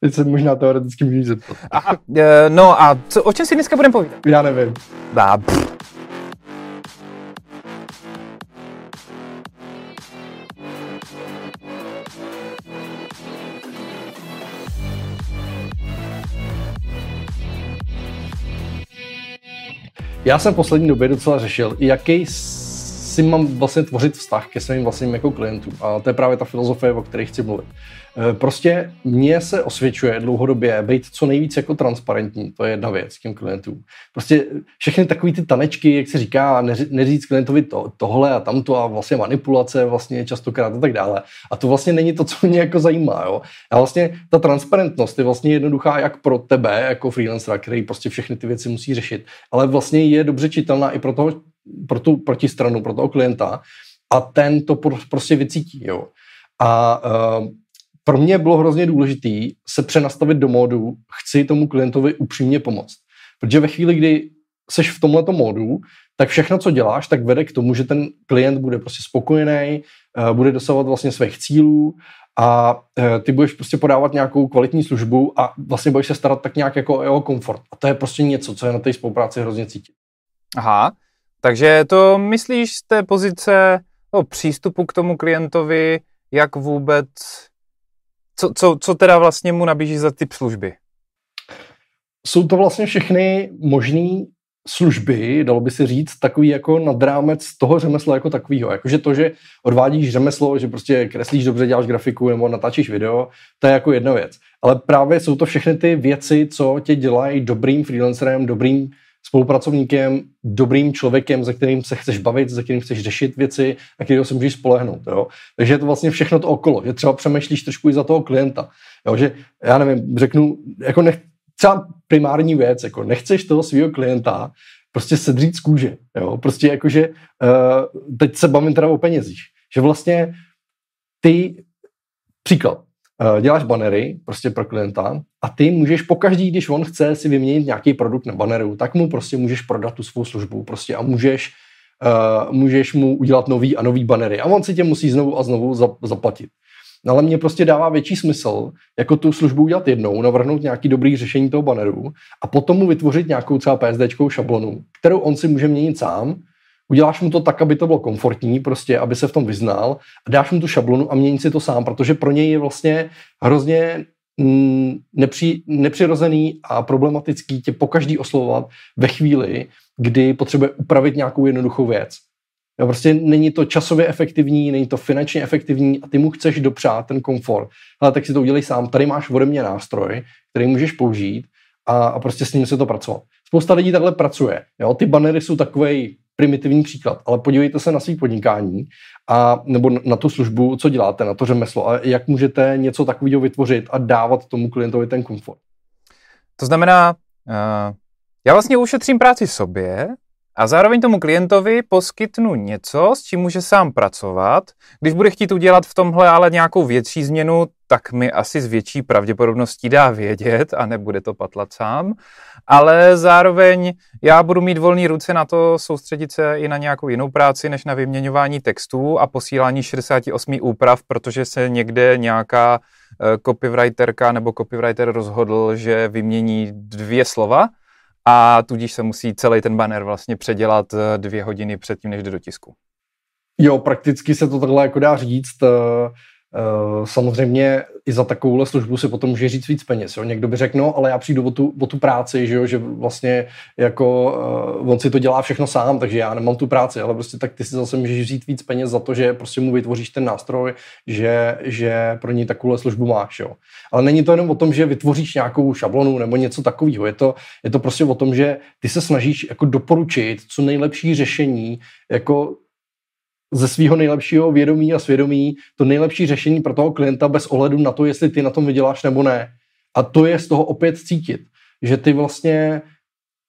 Teď se možná teoreticky můžu zeptat. A, a, e, no a co, o čem si dneska budeme povídat? Já nevím. Dá. Já jsem v poslední době docela řešil, jaký si mám vlastně tvořit vztah ke svým vlastním jako klientům. A to je právě ta filozofie, o které chci mluvit. E, prostě mně se osvědčuje dlouhodobě být co nejvíc jako transparentní, to je jedna věc k těm klientům. Prostě všechny takové ty tanečky, jak se říká, neříct klientovi to, tohle a tamto a vlastně manipulace vlastně častokrát a tak dále. A to vlastně není to, co mě jako zajímá. Jo? A vlastně ta transparentnost je vlastně jednoduchá jak pro tebe, jako freelancera, který prostě všechny ty věci musí řešit, ale vlastně je dobře čitelná i pro toho pro tu protistranu, pro toho klienta a ten to prostě vycítí. Jo. A uh, pro mě bylo hrozně důležité se přenastavit do módu, chci tomu klientovi upřímně pomoct. Protože ve chvíli, kdy seš v tomhle módu, tak všechno, co děláš, tak vede k tomu, že ten klient bude prostě spokojený, uh, bude dosahovat vlastně svých cílů a uh, ty budeš prostě podávat nějakou kvalitní službu a vlastně budeš se starat tak nějak jako o jeho komfort. A to je prostě něco, co je na té spolupráci hrozně cítit. Aha, takže to myslíš z té pozice no, přístupu k tomu klientovi, jak vůbec, co, co, co teda vlastně mu nabíží za typ služby? Jsou to vlastně všechny možné služby, dalo by se říct, takový jako nad rámec toho řemesla jako takového. Jakože to, že odvádíš řemeslo, že prostě kreslíš dobře, děláš grafiku nebo natáčíš video, to je jako jedna věc. Ale právě jsou to všechny ty věci, co tě dělají dobrým freelancerem, dobrým spolupracovníkem, dobrým člověkem, se kterým se chceš bavit, se kterým chceš řešit věci, na kterého se můžeš spolehnout. Jo? Takže je to vlastně všechno to okolo, že třeba přemýšlíš trošku i za toho klienta. Jo? Že já nevím, řeknu, jako nech, třeba primární věc, jako nechceš toho svého klienta prostě sedřít z kůže. Jo? Prostě jakože, uh, teď se bavím teda o penězích, že vlastně ty, příklad, děláš banery prostě pro klienta a ty můžeš pokaždý, když on chce si vyměnit nějaký produkt na banneru, tak mu prostě můžeš prodat tu svou službu prostě a můžeš, uh, můžeš mu udělat nový a nový banery a on si tě musí znovu a znovu za, zaplatit. No ale mně prostě dává větší smysl, jako tu službu udělat jednou, navrhnout nějaký dobrý řešení toho banneru a potom mu vytvořit nějakou třeba PSD šablonu, kterou on si může měnit sám, uděláš mu to tak, aby to bylo komfortní, prostě, aby se v tom vyznal a dáš mu tu šablonu a mění si to sám, protože pro něj je vlastně hrozně mm, nepři, nepřirozený a problematický tě po každý oslovovat ve chvíli, kdy potřebuje upravit nějakou jednoduchou věc. Jo, prostě není to časově efektivní, není to finančně efektivní a ty mu chceš dopřát ten komfort. Ale tak si to udělej sám. Tady máš ode mě nástroj, který můžeš použít a, a prostě s ním se to pracovat. Spousta lidí takhle pracuje. Jo? Ty banery jsou takový primitivní příklad, ale podívejte se na svý podnikání a nebo na tu službu, co děláte, na to řemeslo a jak můžete něco takového vytvořit a dávat tomu klientovi ten komfort. To znamená, uh, já vlastně ušetřím práci sobě a zároveň tomu klientovi poskytnu něco, s čím může sám pracovat. Když bude chtít udělat v tomhle ale nějakou větší změnu, tak mi asi s větší pravděpodobností dá vědět a nebude to patlat sám. Ale zároveň já budu mít volný ruce na to soustředit se i na nějakou jinou práci, než na vyměňování textů a posílání 68 úprav, protože se někde nějaká eh, copywriterka nebo copywriter rozhodl, že vymění dvě slova a tudíž se musí celý ten banner vlastně předělat eh, dvě hodiny předtím, než jde do tisku. Jo, prakticky se to takhle jako dá říct. Eh, samozřejmě i za takovouhle službu si potom může říct víc peněz. Jo. Někdo by řekl, no, ale já přijdu o tu, o tu práci, že, jo, že vlastně jako uh, on si to dělá všechno sám, takže já nemám tu práci, ale prostě tak ty si zase můžeš vzít víc peněz za to, že prostě mu vytvoříš ten nástroj, že, že pro ní takovouhle službu máš. Jo. Ale není to jenom o tom, že vytvoříš nějakou šablonu nebo něco takového. Je to, je to prostě o tom, že ty se snažíš jako doporučit co nejlepší řešení, jako ze svého nejlepšího vědomí a svědomí to nejlepší řešení pro toho klienta bez ohledu na to, jestli ty na tom vyděláš nebo ne. A to je z toho opět cítit, že ty vlastně,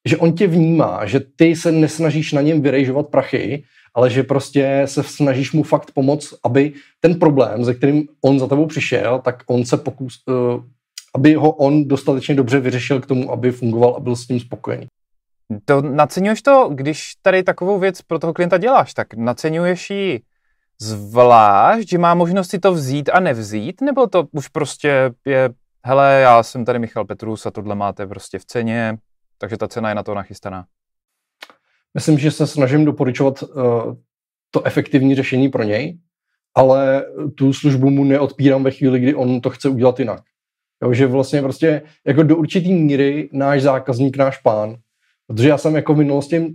že on tě vnímá, že ty se nesnažíš na něm vyrejžovat prachy, ale že prostě se snažíš mu fakt pomoct, aby ten problém, ze kterým on za tebou přišel, tak on se pokus, uh, aby ho on dostatečně dobře vyřešil k tomu, aby fungoval a byl s ním spokojený. To naceňuješ to, když tady takovou věc pro toho klienta děláš, tak naceňuješ ji zvlášť, že má možnost si to vzít a nevzít, nebo to už prostě je hele, já jsem tady Michal Petrus a tohle máte prostě v ceně, takže ta cena je na to nachystaná. Myslím, že se snažím doporučovat uh, to efektivní řešení pro něj, ale tu službu mu neodpírám ve chvíli, kdy on to chce udělat jinak. Jo, že vlastně prostě jako do určitý míry náš zákazník, náš pán, protože já jsem jako v minulosti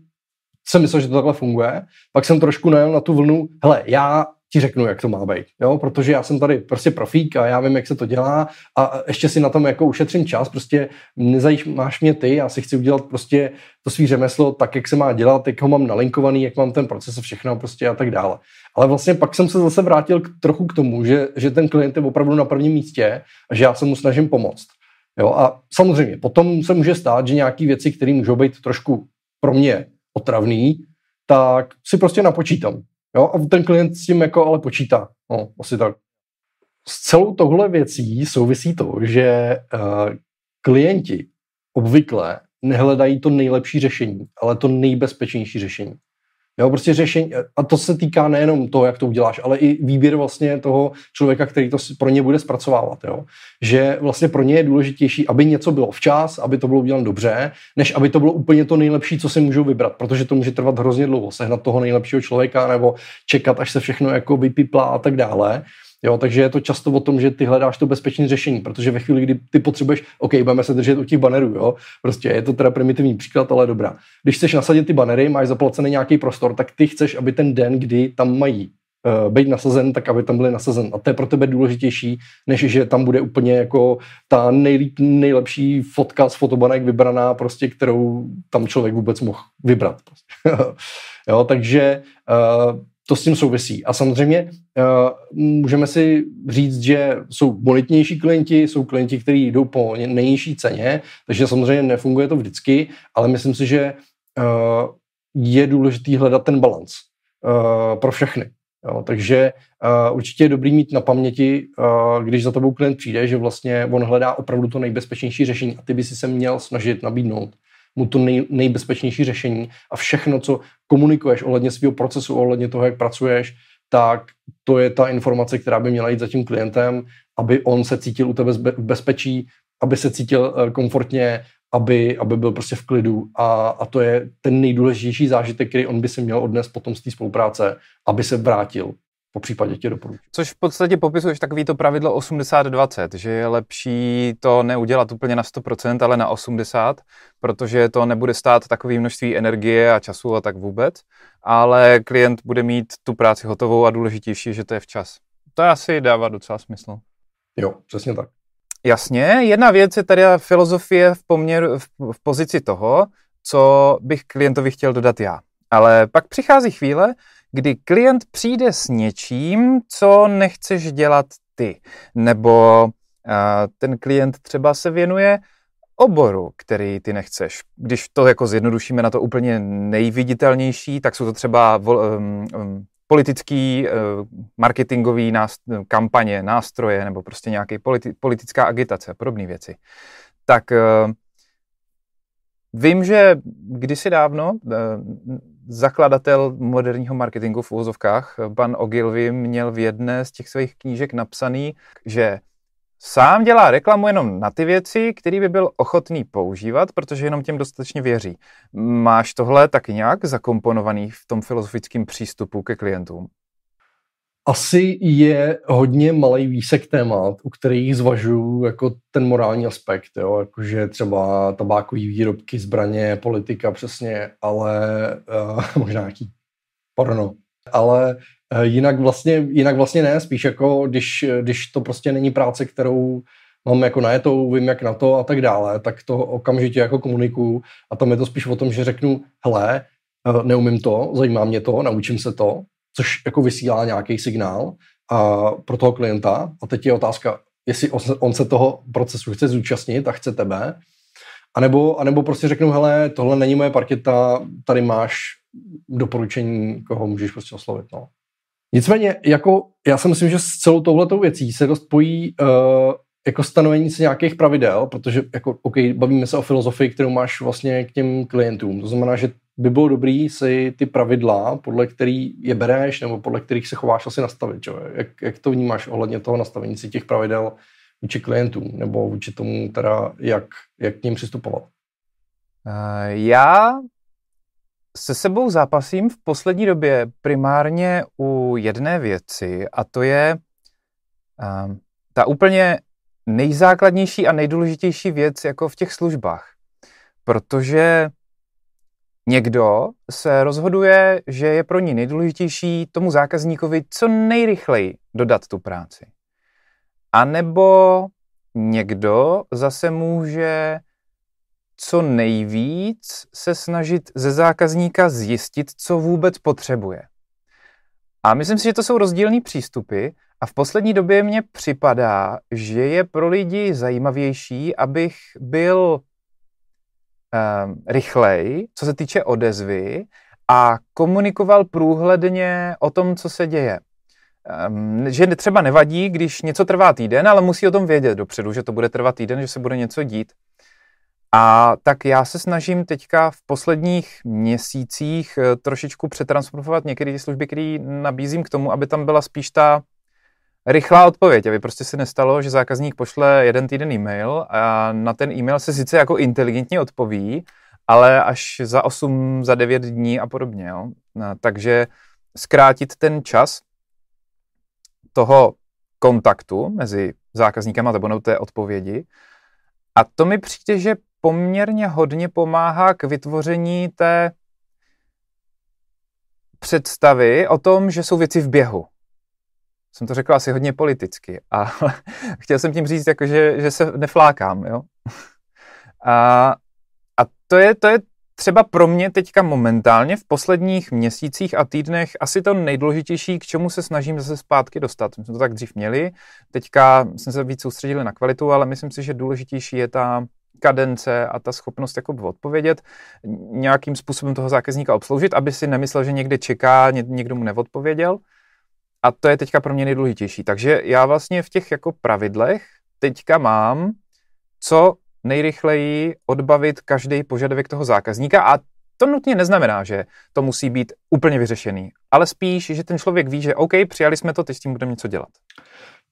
jsem myslel, že to takhle funguje, pak jsem trošku najel na tu vlnu, hele, já ti řeknu, jak to má být, jo, protože já jsem tady prostě profík a já vím, jak se to dělá a ještě si na tom jako ušetřím čas, prostě nezajímáš mě ty, já si chci udělat prostě to svý řemeslo tak, jak se má dělat, jak ho mám nalinkovaný, jak mám ten proces a všechno prostě a tak dále. Ale vlastně pak jsem se zase vrátil k, trochu k tomu, že, že ten klient je opravdu na prvním místě a že já se mu snažím pomoct. Jo, a samozřejmě potom se může stát, že nějaké věci, které můžou být trošku pro mě otravný, tak si prostě napočítám. Jo, a ten klient s tím jako ale počítá. No, asi tak. S celou tohle věcí souvisí to, že uh, klienti obvykle nehledají to nejlepší řešení, ale to nejbezpečnější řešení. Jo, prostě řešení, a to se týká nejenom toho, jak to uděláš, ale i výběr vlastně toho člověka, který to pro ně bude zpracovávat. Jo. Že vlastně pro ně je důležitější, aby něco bylo včas, aby to bylo uděláno dobře, než aby to bylo úplně to nejlepší, co si můžou vybrat, protože to může trvat hrozně dlouho, sehnat toho nejlepšího člověka nebo čekat, až se všechno jako vypiplá a tak dále. Jo, takže je to často o tom, že ty hledáš to bezpečné řešení, protože ve chvíli, kdy ty potřebuješ, OK, budeme se držet u těch banerů, jo, prostě je to teda primitivní příklad, ale dobrá. Když chceš nasadit ty banery, máš zaplacený nějaký prostor, tak ty chceš, aby ten den, kdy tam mají uh, být nasazen, tak aby tam byly nasazen. A to je pro tebe důležitější, než že tam bude úplně jako ta nejlíp, nejlepší fotka z fotobanek vybraná, prostě, kterou tam člověk vůbec mohl vybrat. Prostě. jo, takže uh, to s tím souvisí. A samozřejmě uh, můžeme si říct, že jsou bonitnější klienti, jsou klienti, kteří jdou po nejnižší ceně, takže samozřejmě nefunguje to vždycky, ale myslím si, že uh, je důležitý hledat ten balans uh, pro všechny. Jo, takže uh, určitě je dobrý mít na paměti, uh, když za tebou klient přijde, že vlastně on hledá opravdu to nejbezpečnější řešení a ty by si se měl snažit nabídnout mu to nej, nejbezpečnější řešení. A všechno, co komunikuješ ohledně svého procesu, ohledně toho, jak pracuješ, tak to je ta informace, která by měla jít za tím klientem, aby on se cítil u tebe v bezpečí, aby se cítil eh, komfortně, aby, aby byl prostě v klidu. A, a to je ten nejdůležitější zážitek, který on by si měl odnes potom z té spolupráce, aby se vrátil po případě tě doporučuji. Což v podstatě popisuješ takový to pravidlo 80-20, že je lepší to neudělat úplně na 100%, ale na 80%, protože to nebude stát takové množství energie a času a tak vůbec, ale klient bude mít tu práci hotovou a důležitější, že to je včas. To asi dává docela smysl. Jo, přesně tak. Jasně, jedna věc je tady filozofie v poměru, v, v pozici toho, co bych klientovi chtěl dodat já. Ale pak přichází chvíle, kdy klient přijde s něčím, co nechceš dělat ty. Nebo uh, ten klient třeba se věnuje oboru, který ty nechceš. Když to jako zjednodušíme na to úplně nejviditelnější, tak jsou to třeba um, um, politický, uh, marketingový nást- kampaně, nástroje nebo prostě nějaký politi- politická agitace a podobné věci. Tak uh, vím, že kdysi dávno uh, zakladatel moderního marketingu v úvozovkách, pan Ogilvy, měl v jedné z těch svých knížek napsaný, že sám dělá reklamu jenom na ty věci, které by byl ochotný používat, protože jenom těm dostatečně věří. Máš tohle taky nějak zakomponovaný v tom filozofickém přístupu ke klientům? Asi je hodně malý výsek témat, u kterých zvažuji jako ten morální aspekt, jo? jakože třeba tabákový výrobky, zbraně, politika přesně, ale uh, možná nějaký porno. Ale uh, jinak, vlastně, jinak vlastně ne, spíš jako když, když to prostě není práce, kterou mám jako najetou, vím jak na to a tak dále, tak to okamžitě jako komunikuju a tam je to spíš o tom, že řeknu, hele, uh, neumím to, zajímá mě to, naučím se to, což jako vysílá nějaký signál a pro toho klienta. A teď je otázka, jestli on se toho procesu chce zúčastnit a chce tebe, anebo, anebo prostě řeknu, hele, tohle není moje parketa, tady máš doporučení, koho můžeš prostě oslovit. No. Nicméně, jako já si myslím, že s celou touhletou věcí se dost pojí uh, jako stanovení se nějakých pravidel, protože jako, OK, bavíme se o filozofii, kterou máš vlastně k těm klientům. To znamená, že by bylo dobrý si ty pravidla, podle který je bereš, nebo podle kterých se chováš, asi nastavit. Čo? Jak, jak to vnímáš ohledně toho nastavení si těch pravidel vůči klientům, nebo vůči tomu teda, jak, jak k ním přistupovat? Já se sebou zápasím v poslední době primárně u jedné věci a to je um, ta úplně nejzákladnější a nejdůležitější věc jako v těch službách. Protože někdo se rozhoduje, že je pro ní nejdůležitější tomu zákazníkovi co nejrychleji dodat tu práci. A nebo někdo zase může co nejvíc se snažit ze zákazníka zjistit, co vůbec potřebuje. A myslím si, že to jsou rozdílné přístupy a v poslední době mně připadá, že je pro lidi zajímavější, abych byl um, rychlej, co se týče odezvy a komunikoval průhledně o tom, co se děje. Um, že třeba nevadí, když něco trvá týden, ale musí o tom vědět dopředu, že to bude trvat týden, že se bude něco dít. A tak já se snažím teďka v posledních měsících eh, trošičku přetransformovat některé ty služby, které nabízím k tomu, aby tam byla spíš ta rychlá odpověď, aby prostě se nestalo, že zákazník pošle jeden týden e-mail a na ten e-mail se sice jako inteligentně odpoví, ale až za 8, za 9 dní a podobně. Jo? Takže zkrátit ten čas toho kontaktu mezi zákazníkem a nebo té odpovědi. A to mi přijde, že poměrně hodně pomáhá k vytvoření té představy o tom, že jsou věci v běhu. Jsem to řekl asi hodně politicky, ale chtěl jsem tím říct, jako, že, že se neflákám. Jo? A, a to, je, to je třeba pro mě teďka momentálně v posledních měsících a týdnech asi to nejdůležitější, k čemu se snažím zase zpátky dostat. My jsme to tak dřív měli, teďka jsme se víc soustředili na kvalitu, ale myslím si, že důležitější je ta kadence a ta schopnost jako odpovědět, nějakým způsobem toho zákazníka obsloužit, aby si nemyslel, že někde čeká, někdo mu neodpověděl. A to je teďka pro mě nejdůležitější. Takže já vlastně v těch jako pravidlech teďka mám, co nejrychleji odbavit každý požadavek toho zákazníka a to nutně neznamená, že to musí být úplně vyřešený, ale spíš, že ten člověk ví, že OK, přijali jsme to, teď s tím budeme něco dělat.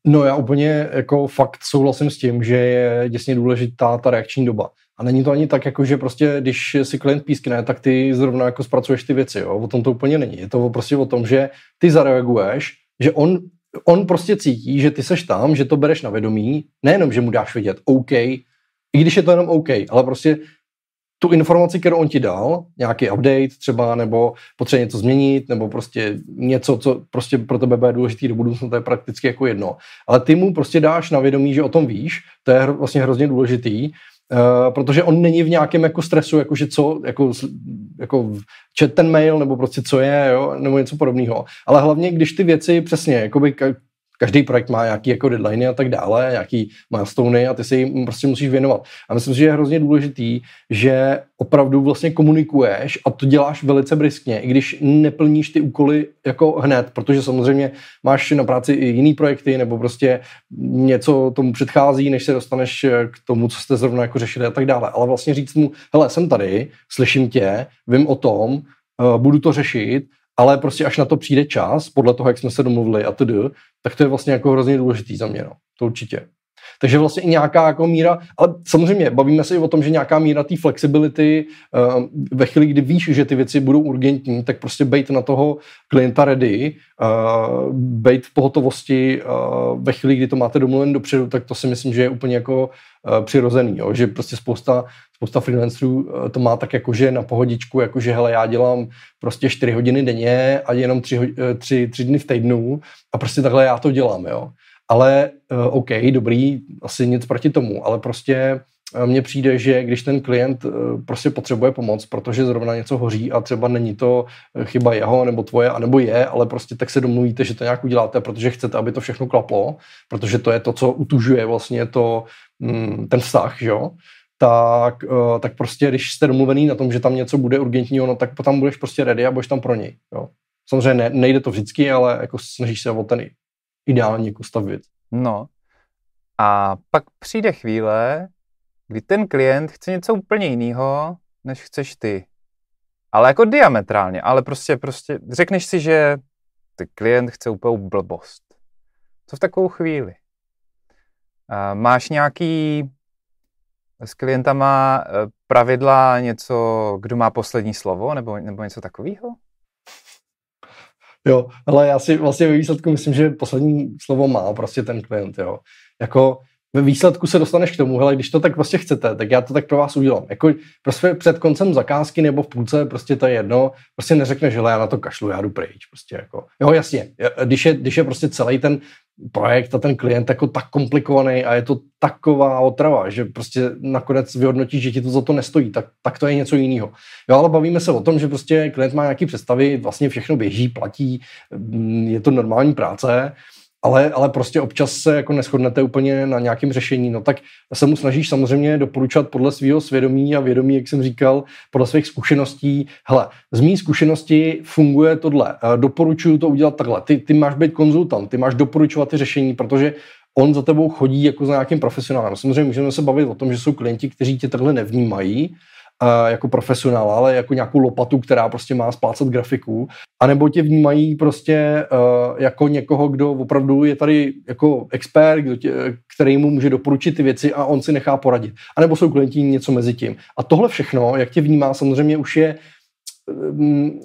No já úplně jako fakt souhlasím s tím, že je děsně důležitá ta reakční doba. A není to ani tak, jako že prostě, když si klient pískne, tak ty zrovna jako zpracuješ ty věci, jo? o tom to úplně není. Je to prostě o tom, že ty zareaguješ, že on, on prostě cítí, že ty seš tam, že to bereš na vědomí, nejenom, že mu dáš vědět OK, i když je to jenom OK, ale prostě tu informaci, kterou on ti dal, nějaký update třeba, nebo potřebuje něco změnit, nebo prostě něco, co prostě pro tebe bude důležitý do budoucna, to je prakticky jako jedno. Ale ty mu prostě dáš na vědomí, že o tom víš, to je vlastně hrozně důležitý, Uh, protože on není v nějakém jako stresu, jako že co, jako, jako čet ten mail, nebo prostě co je, jo, nebo něco podobného. Ale hlavně, když ty věci přesně, jakoby každý projekt má nějaký jako deadline a tak dále, nějaký milestone a ty se jim prostě musíš věnovat. A myslím si, že je hrozně důležitý, že opravdu vlastně komunikuješ a to děláš velice briskně, i když neplníš ty úkoly jako hned, protože samozřejmě máš na práci i jiný projekty nebo prostě něco tomu předchází, než se dostaneš k tomu, co jste zrovna jako řešili a tak dále. Ale vlastně říct mu, hele, jsem tady, slyším tě, vím o tom, eh, budu to řešit ale prostě až na to přijde čas, podle toho, jak jsme se domluvili a td., tak to je vlastně jako hrozně důležitý za mě, no. To určitě. Takže vlastně i nějaká jako míra, ale samozřejmě bavíme se i o tom, že nějaká míra té flexibility uh, ve chvíli, kdy víš, že ty věci budou urgentní, tak prostě bejt na toho klienta ready, uh, bejt v pohotovosti uh, ve chvíli, kdy to máte domluven dopředu, tak to si myslím, že je úplně jako uh, přirozený, jo? že prostě spousta spousta freelancerů to má tak jakože na pohodičku, jakože hele, já dělám prostě 4 hodiny denně a jenom 3, 3, 3 dny v týdnu a prostě takhle já to dělám, jo. Ale uh, OK, dobrý, asi nic proti tomu, ale prostě uh, mně přijde, že když ten klient uh, prostě potřebuje pomoc, protože zrovna něco hoří a třeba není to chyba jeho nebo tvoje, anebo je, ale prostě tak se domluvíte, že to nějak uděláte, protože chcete, aby to všechno klaplo, protože to je to, co utužuje vlastně to, mm, ten vztah, že jo tak, tak prostě, když jste domluvený na tom, že tam něco bude urgentního, no tak potom budeš prostě ready a budeš tam pro něj. Jo. Samozřejmě ne, nejde to vždycky, ale jako snažíš se o ten ideální jako stav věc. No a pak přijde chvíle, kdy ten klient chce něco úplně jiného, než chceš ty. Ale jako diametrálně, ale prostě, prostě řekneš si, že ty klient chce úplnou blbost. Co v takovou chvíli? máš nějaký s klientama eh, pravidla něco, kdo má poslední slovo, nebo, nebo něco takového? Jo, ale já si vlastně ve výsledku myslím, že poslední slovo má prostě ten klient, jo. Jako ve výsledku se dostaneš k tomu, hele, když to tak prostě chcete, tak já to tak pro vás udělám. Jako prostě před koncem zakázky nebo v půlce, prostě to je jedno, prostě neřekneš, že já na to kašlu, já jdu pryč, prostě jako. Jo, jasně, když je, když je prostě celý ten projekt a ten klient jako tak komplikovaný a je to taková otrava, že prostě nakonec vyhodnotíš, že ti to za to nestojí, tak, tak to je něco jiného. Jo, ale bavíme se o tom, že prostě klient má nějaké představy, vlastně všechno běží, platí, mm, je to normální práce ale, ale prostě občas se jako neschodnete úplně na nějakém řešení, no tak se mu snažíš samozřejmě doporučovat podle svého svědomí a vědomí, jak jsem říkal, podle svých zkušeností. Hele, z mý zkušenosti funguje tohle, doporučuju to udělat takhle. Ty, ty máš být konzultant, ty máš doporučovat ty řešení, protože on za tebou chodí jako za nějakým profesionálem. Samozřejmě můžeme se bavit o tom, že jsou klienti, kteří tě takhle nevnímají, jako profesionál, ale jako nějakou lopatu, která prostě má splácat grafiku, anebo tě vnímají prostě uh, jako někoho, kdo opravdu je tady jako expert, kdo tě, který mu může doporučit ty věci a on si nechá poradit. A nebo jsou klienti něco mezi tím. A tohle všechno, jak tě vnímá, samozřejmě už je um,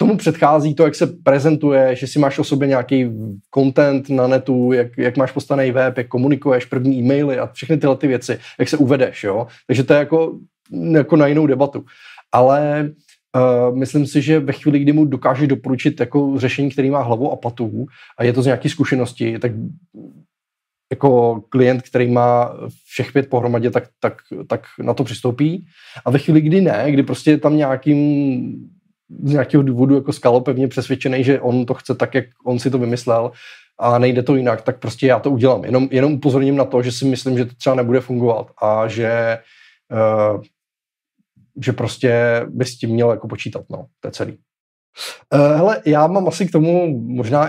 tomu předchází to, jak se prezentuje, že si máš o sobě nějaký content na netu, jak, jak máš postavený web, jak komunikuješ první e-maily a všechny tyhle ty věci, jak se uvedeš, jo. Takže to je jako jako na jinou debatu. Ale Uh, myslím si, že ve chvíli, kdy mu dokáže doporučit jako řešení, který má hlavu a patu a je to z nějaké zkušenosti, tak jako klient, který má všech pět pohromadě, tak, tak, tak na to přistoupí. A ve chvíli, kdy ne, kdy prostě je tam nějakým z nějakého důvodu jako skalo pevně přesvědčený, že on to chce tak, jak on si to vymyslel a nejde to jinak, tak prostě já to udělám. Jenom, jenom upozorním na to, že si myslím, že to třeba nebude fungovat a že uh, že prostě by s tím měl jako počítat, no, to je celý. Uh, hele, já mám asi k tomu možná uh,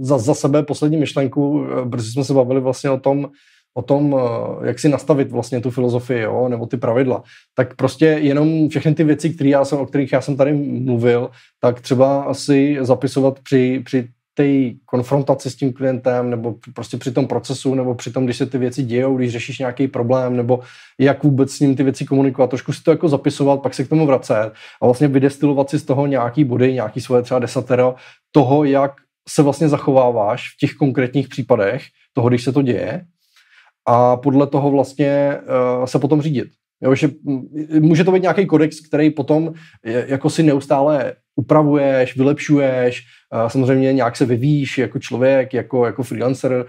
za, za sebe poslední myšlenku, uh, protože jsme se bavili vlastně o tom, o tom, jak si nastavit vlastně tu filozofii, jo, nebo ty pravidla, tak prostě jenom všechny ty věci, které já jsem, o kterých já jsem tady mluvil, tak třeba asi zapisovat při, při té konfrontaci s tím klientem, nebo prostě při tom procesu, nebo při tom, když se ty věci dějou, když řešíš nějaký problém, nebo jak vůbec s ním ty věci komunikovat, trošku si to jako zapisovat, pak se k tomu vracet a vlastně vydestilovat si z toho nějaký body, nějaký svoje třeba desatero toho, jak se vlastně zachováváš v těch konkrétních případech toho, když se to děje a podle toho vlastně uh, se potom řídit. Jo, že může to být nějaký kodex, který potom jako si neustále upravuješ, vylepšuješ, samozřejmě nějak se vyvíjíš jako člověk, jako, jako freelancer,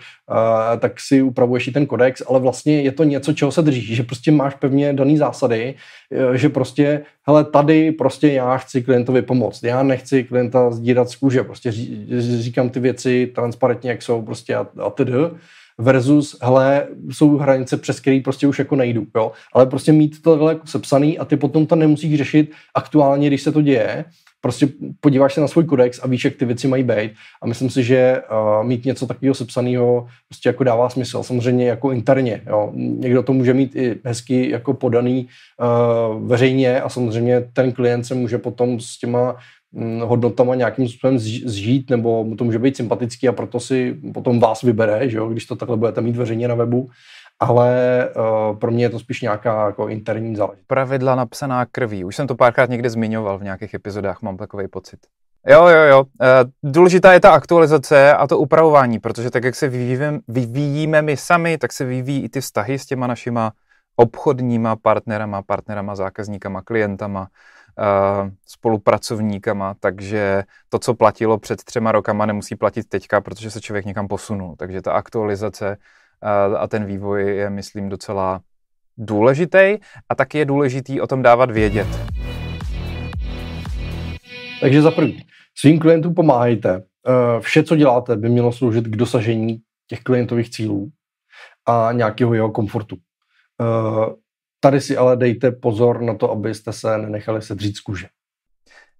tak si upravuješ i ten kodex, ale vlastně je to něco, čeho se držíš, že prostě máš pevně daný zásady, e, že prostě, hele, tady prostě já chci klientovi pomoct, já nechci klienta sdírat z kůže, prostě říkám ty věci transparentně, jak jsou prostě a, a tedy versus, hele, jsou hranice, přes které prostě už jako nejdu, jo. Ale prostě mít to jako sepsaný a ty potom to nemusíš řešit aktuálně, když se to děje, prostě podíváš se na svůj kodex a víš, jak ty věci mají být. A myslím si, že uh, mít něco takového sepsaného prostě jako dává smysl. Samozřejmě jako interně. Jo. Někdo to může mít i hezky jako podaný uh, veřejně a samozřejmě ten klient se může potom s těma hodnotama nějakým způsobem zžít, nebo mu to může být sympatický a proto si potom vás vybere, že jo, když to takhle budete mít veřejně na webu ale uh, pro mě je to spíš nějaká jako interní záležitost. Pravidla napsaná krví. Už jsem to párkrát někde zmiňoval v nějakých epizodách, mám takový pocit. Jo, jo, jo. Uh, důležitá je ta aktualizace a to upravování, protože tak, jak se vyvíjíme, vyvíjíme my sami, tak se vyvíjí i ty vztahy s těma našima obchodníma partnerama, partnerama, zákazníkama, klientama, spolupracovníkama, takže to, co platilo před třema rokama, nemusí platit teďka, protože se člověk někam posunul. Takže ta aktualizace a ten vývoj je, myslím, docela důležitý a taky je důležitý o tom dávat vědět. Takže za první, svým klientům pomáhejte. Eh, vše, co děláte, by mělo sloužit k dosažení těch klientových cílů a nějakého jeho komfortu. Eh, tady si ale dejte pozor na to, abyste se nenechali sedřít z kůže.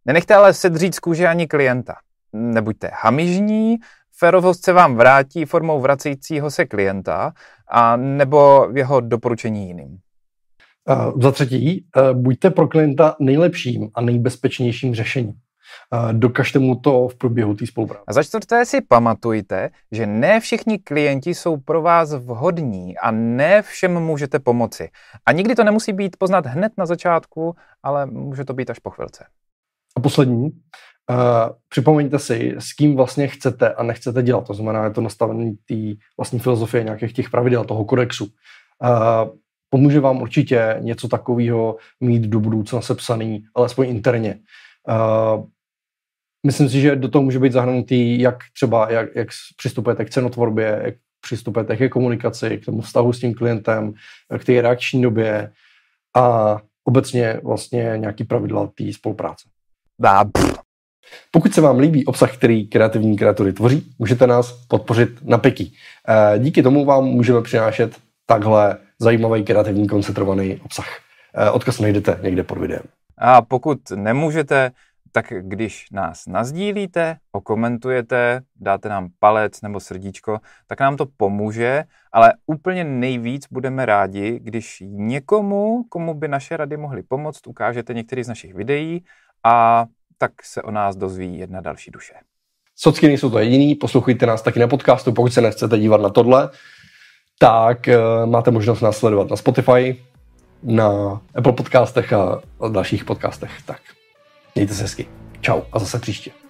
Nenechte ale sedřít z kůže ani klienta. Nebuďte hamižní, Férovost se vám vrátí formou vracejícího se klienta a nebo jeho doporučení jiným. Uh, za třetí, uh, buďte pro klienta nejlepším a nejbezpečnějším řešením. Dokažte mu to v průběhu té spolupráce. A za čtvrté si pamatujte, že ne všichni klienti jsou pro vás vhodní a ne všem můžete pomoci. A nikdy to nemusí být poznat hned na začátku, ale může to být až po chvilce. A poslední, uh, připomeňte si, s kým vlastně chcete a nechcete dělat. To znamená, je to nastavení té vlastní filozofie, nějakých těch pravidel, toho kodexu. Uh, pomůže vám určitě něco takového mít do budoucna sepsaný, alespoň interně. Uh, myslím si, že do toho může být zahrnutý, jak třeba, jak, jak přistupujete k cenotvorbě, jak přistupujete ke komunikaci, k tomu vztahu s tím klientem, k té reakční době a obecně vlastně nějaký pravidla té spolupráce. Dá, Pokud se vám líbí obsah, který kreativní kreatury tvoří, můžete nás podpořit na Peky. Eh, díky tomu vám můžeme přinášet takhle zajímavý, kreativní, koncentrovaný obsah. Eh, odkaz najdete někde pod videem. A pokud nemůžete, tak když nás nazdílíte, okomentujete, dáte nám palec nebo srdíčko, tak nám to pomůže, ale úplně nejvíc budeme rádi, když někomu, komu by naše rady mohly pomoct, ukážete některý z našich videí a tak se o nás dozví jedna další duše. Socky nejsou to jediný, poslouchejte nás taky na podcastu, pokud se nechcete dívat na tohle, tak uh, máte možnost nás sledovat na Spotify, na Apple podcastech a dalších podcastech. Tak mějte se hezky. Čau a zase příště.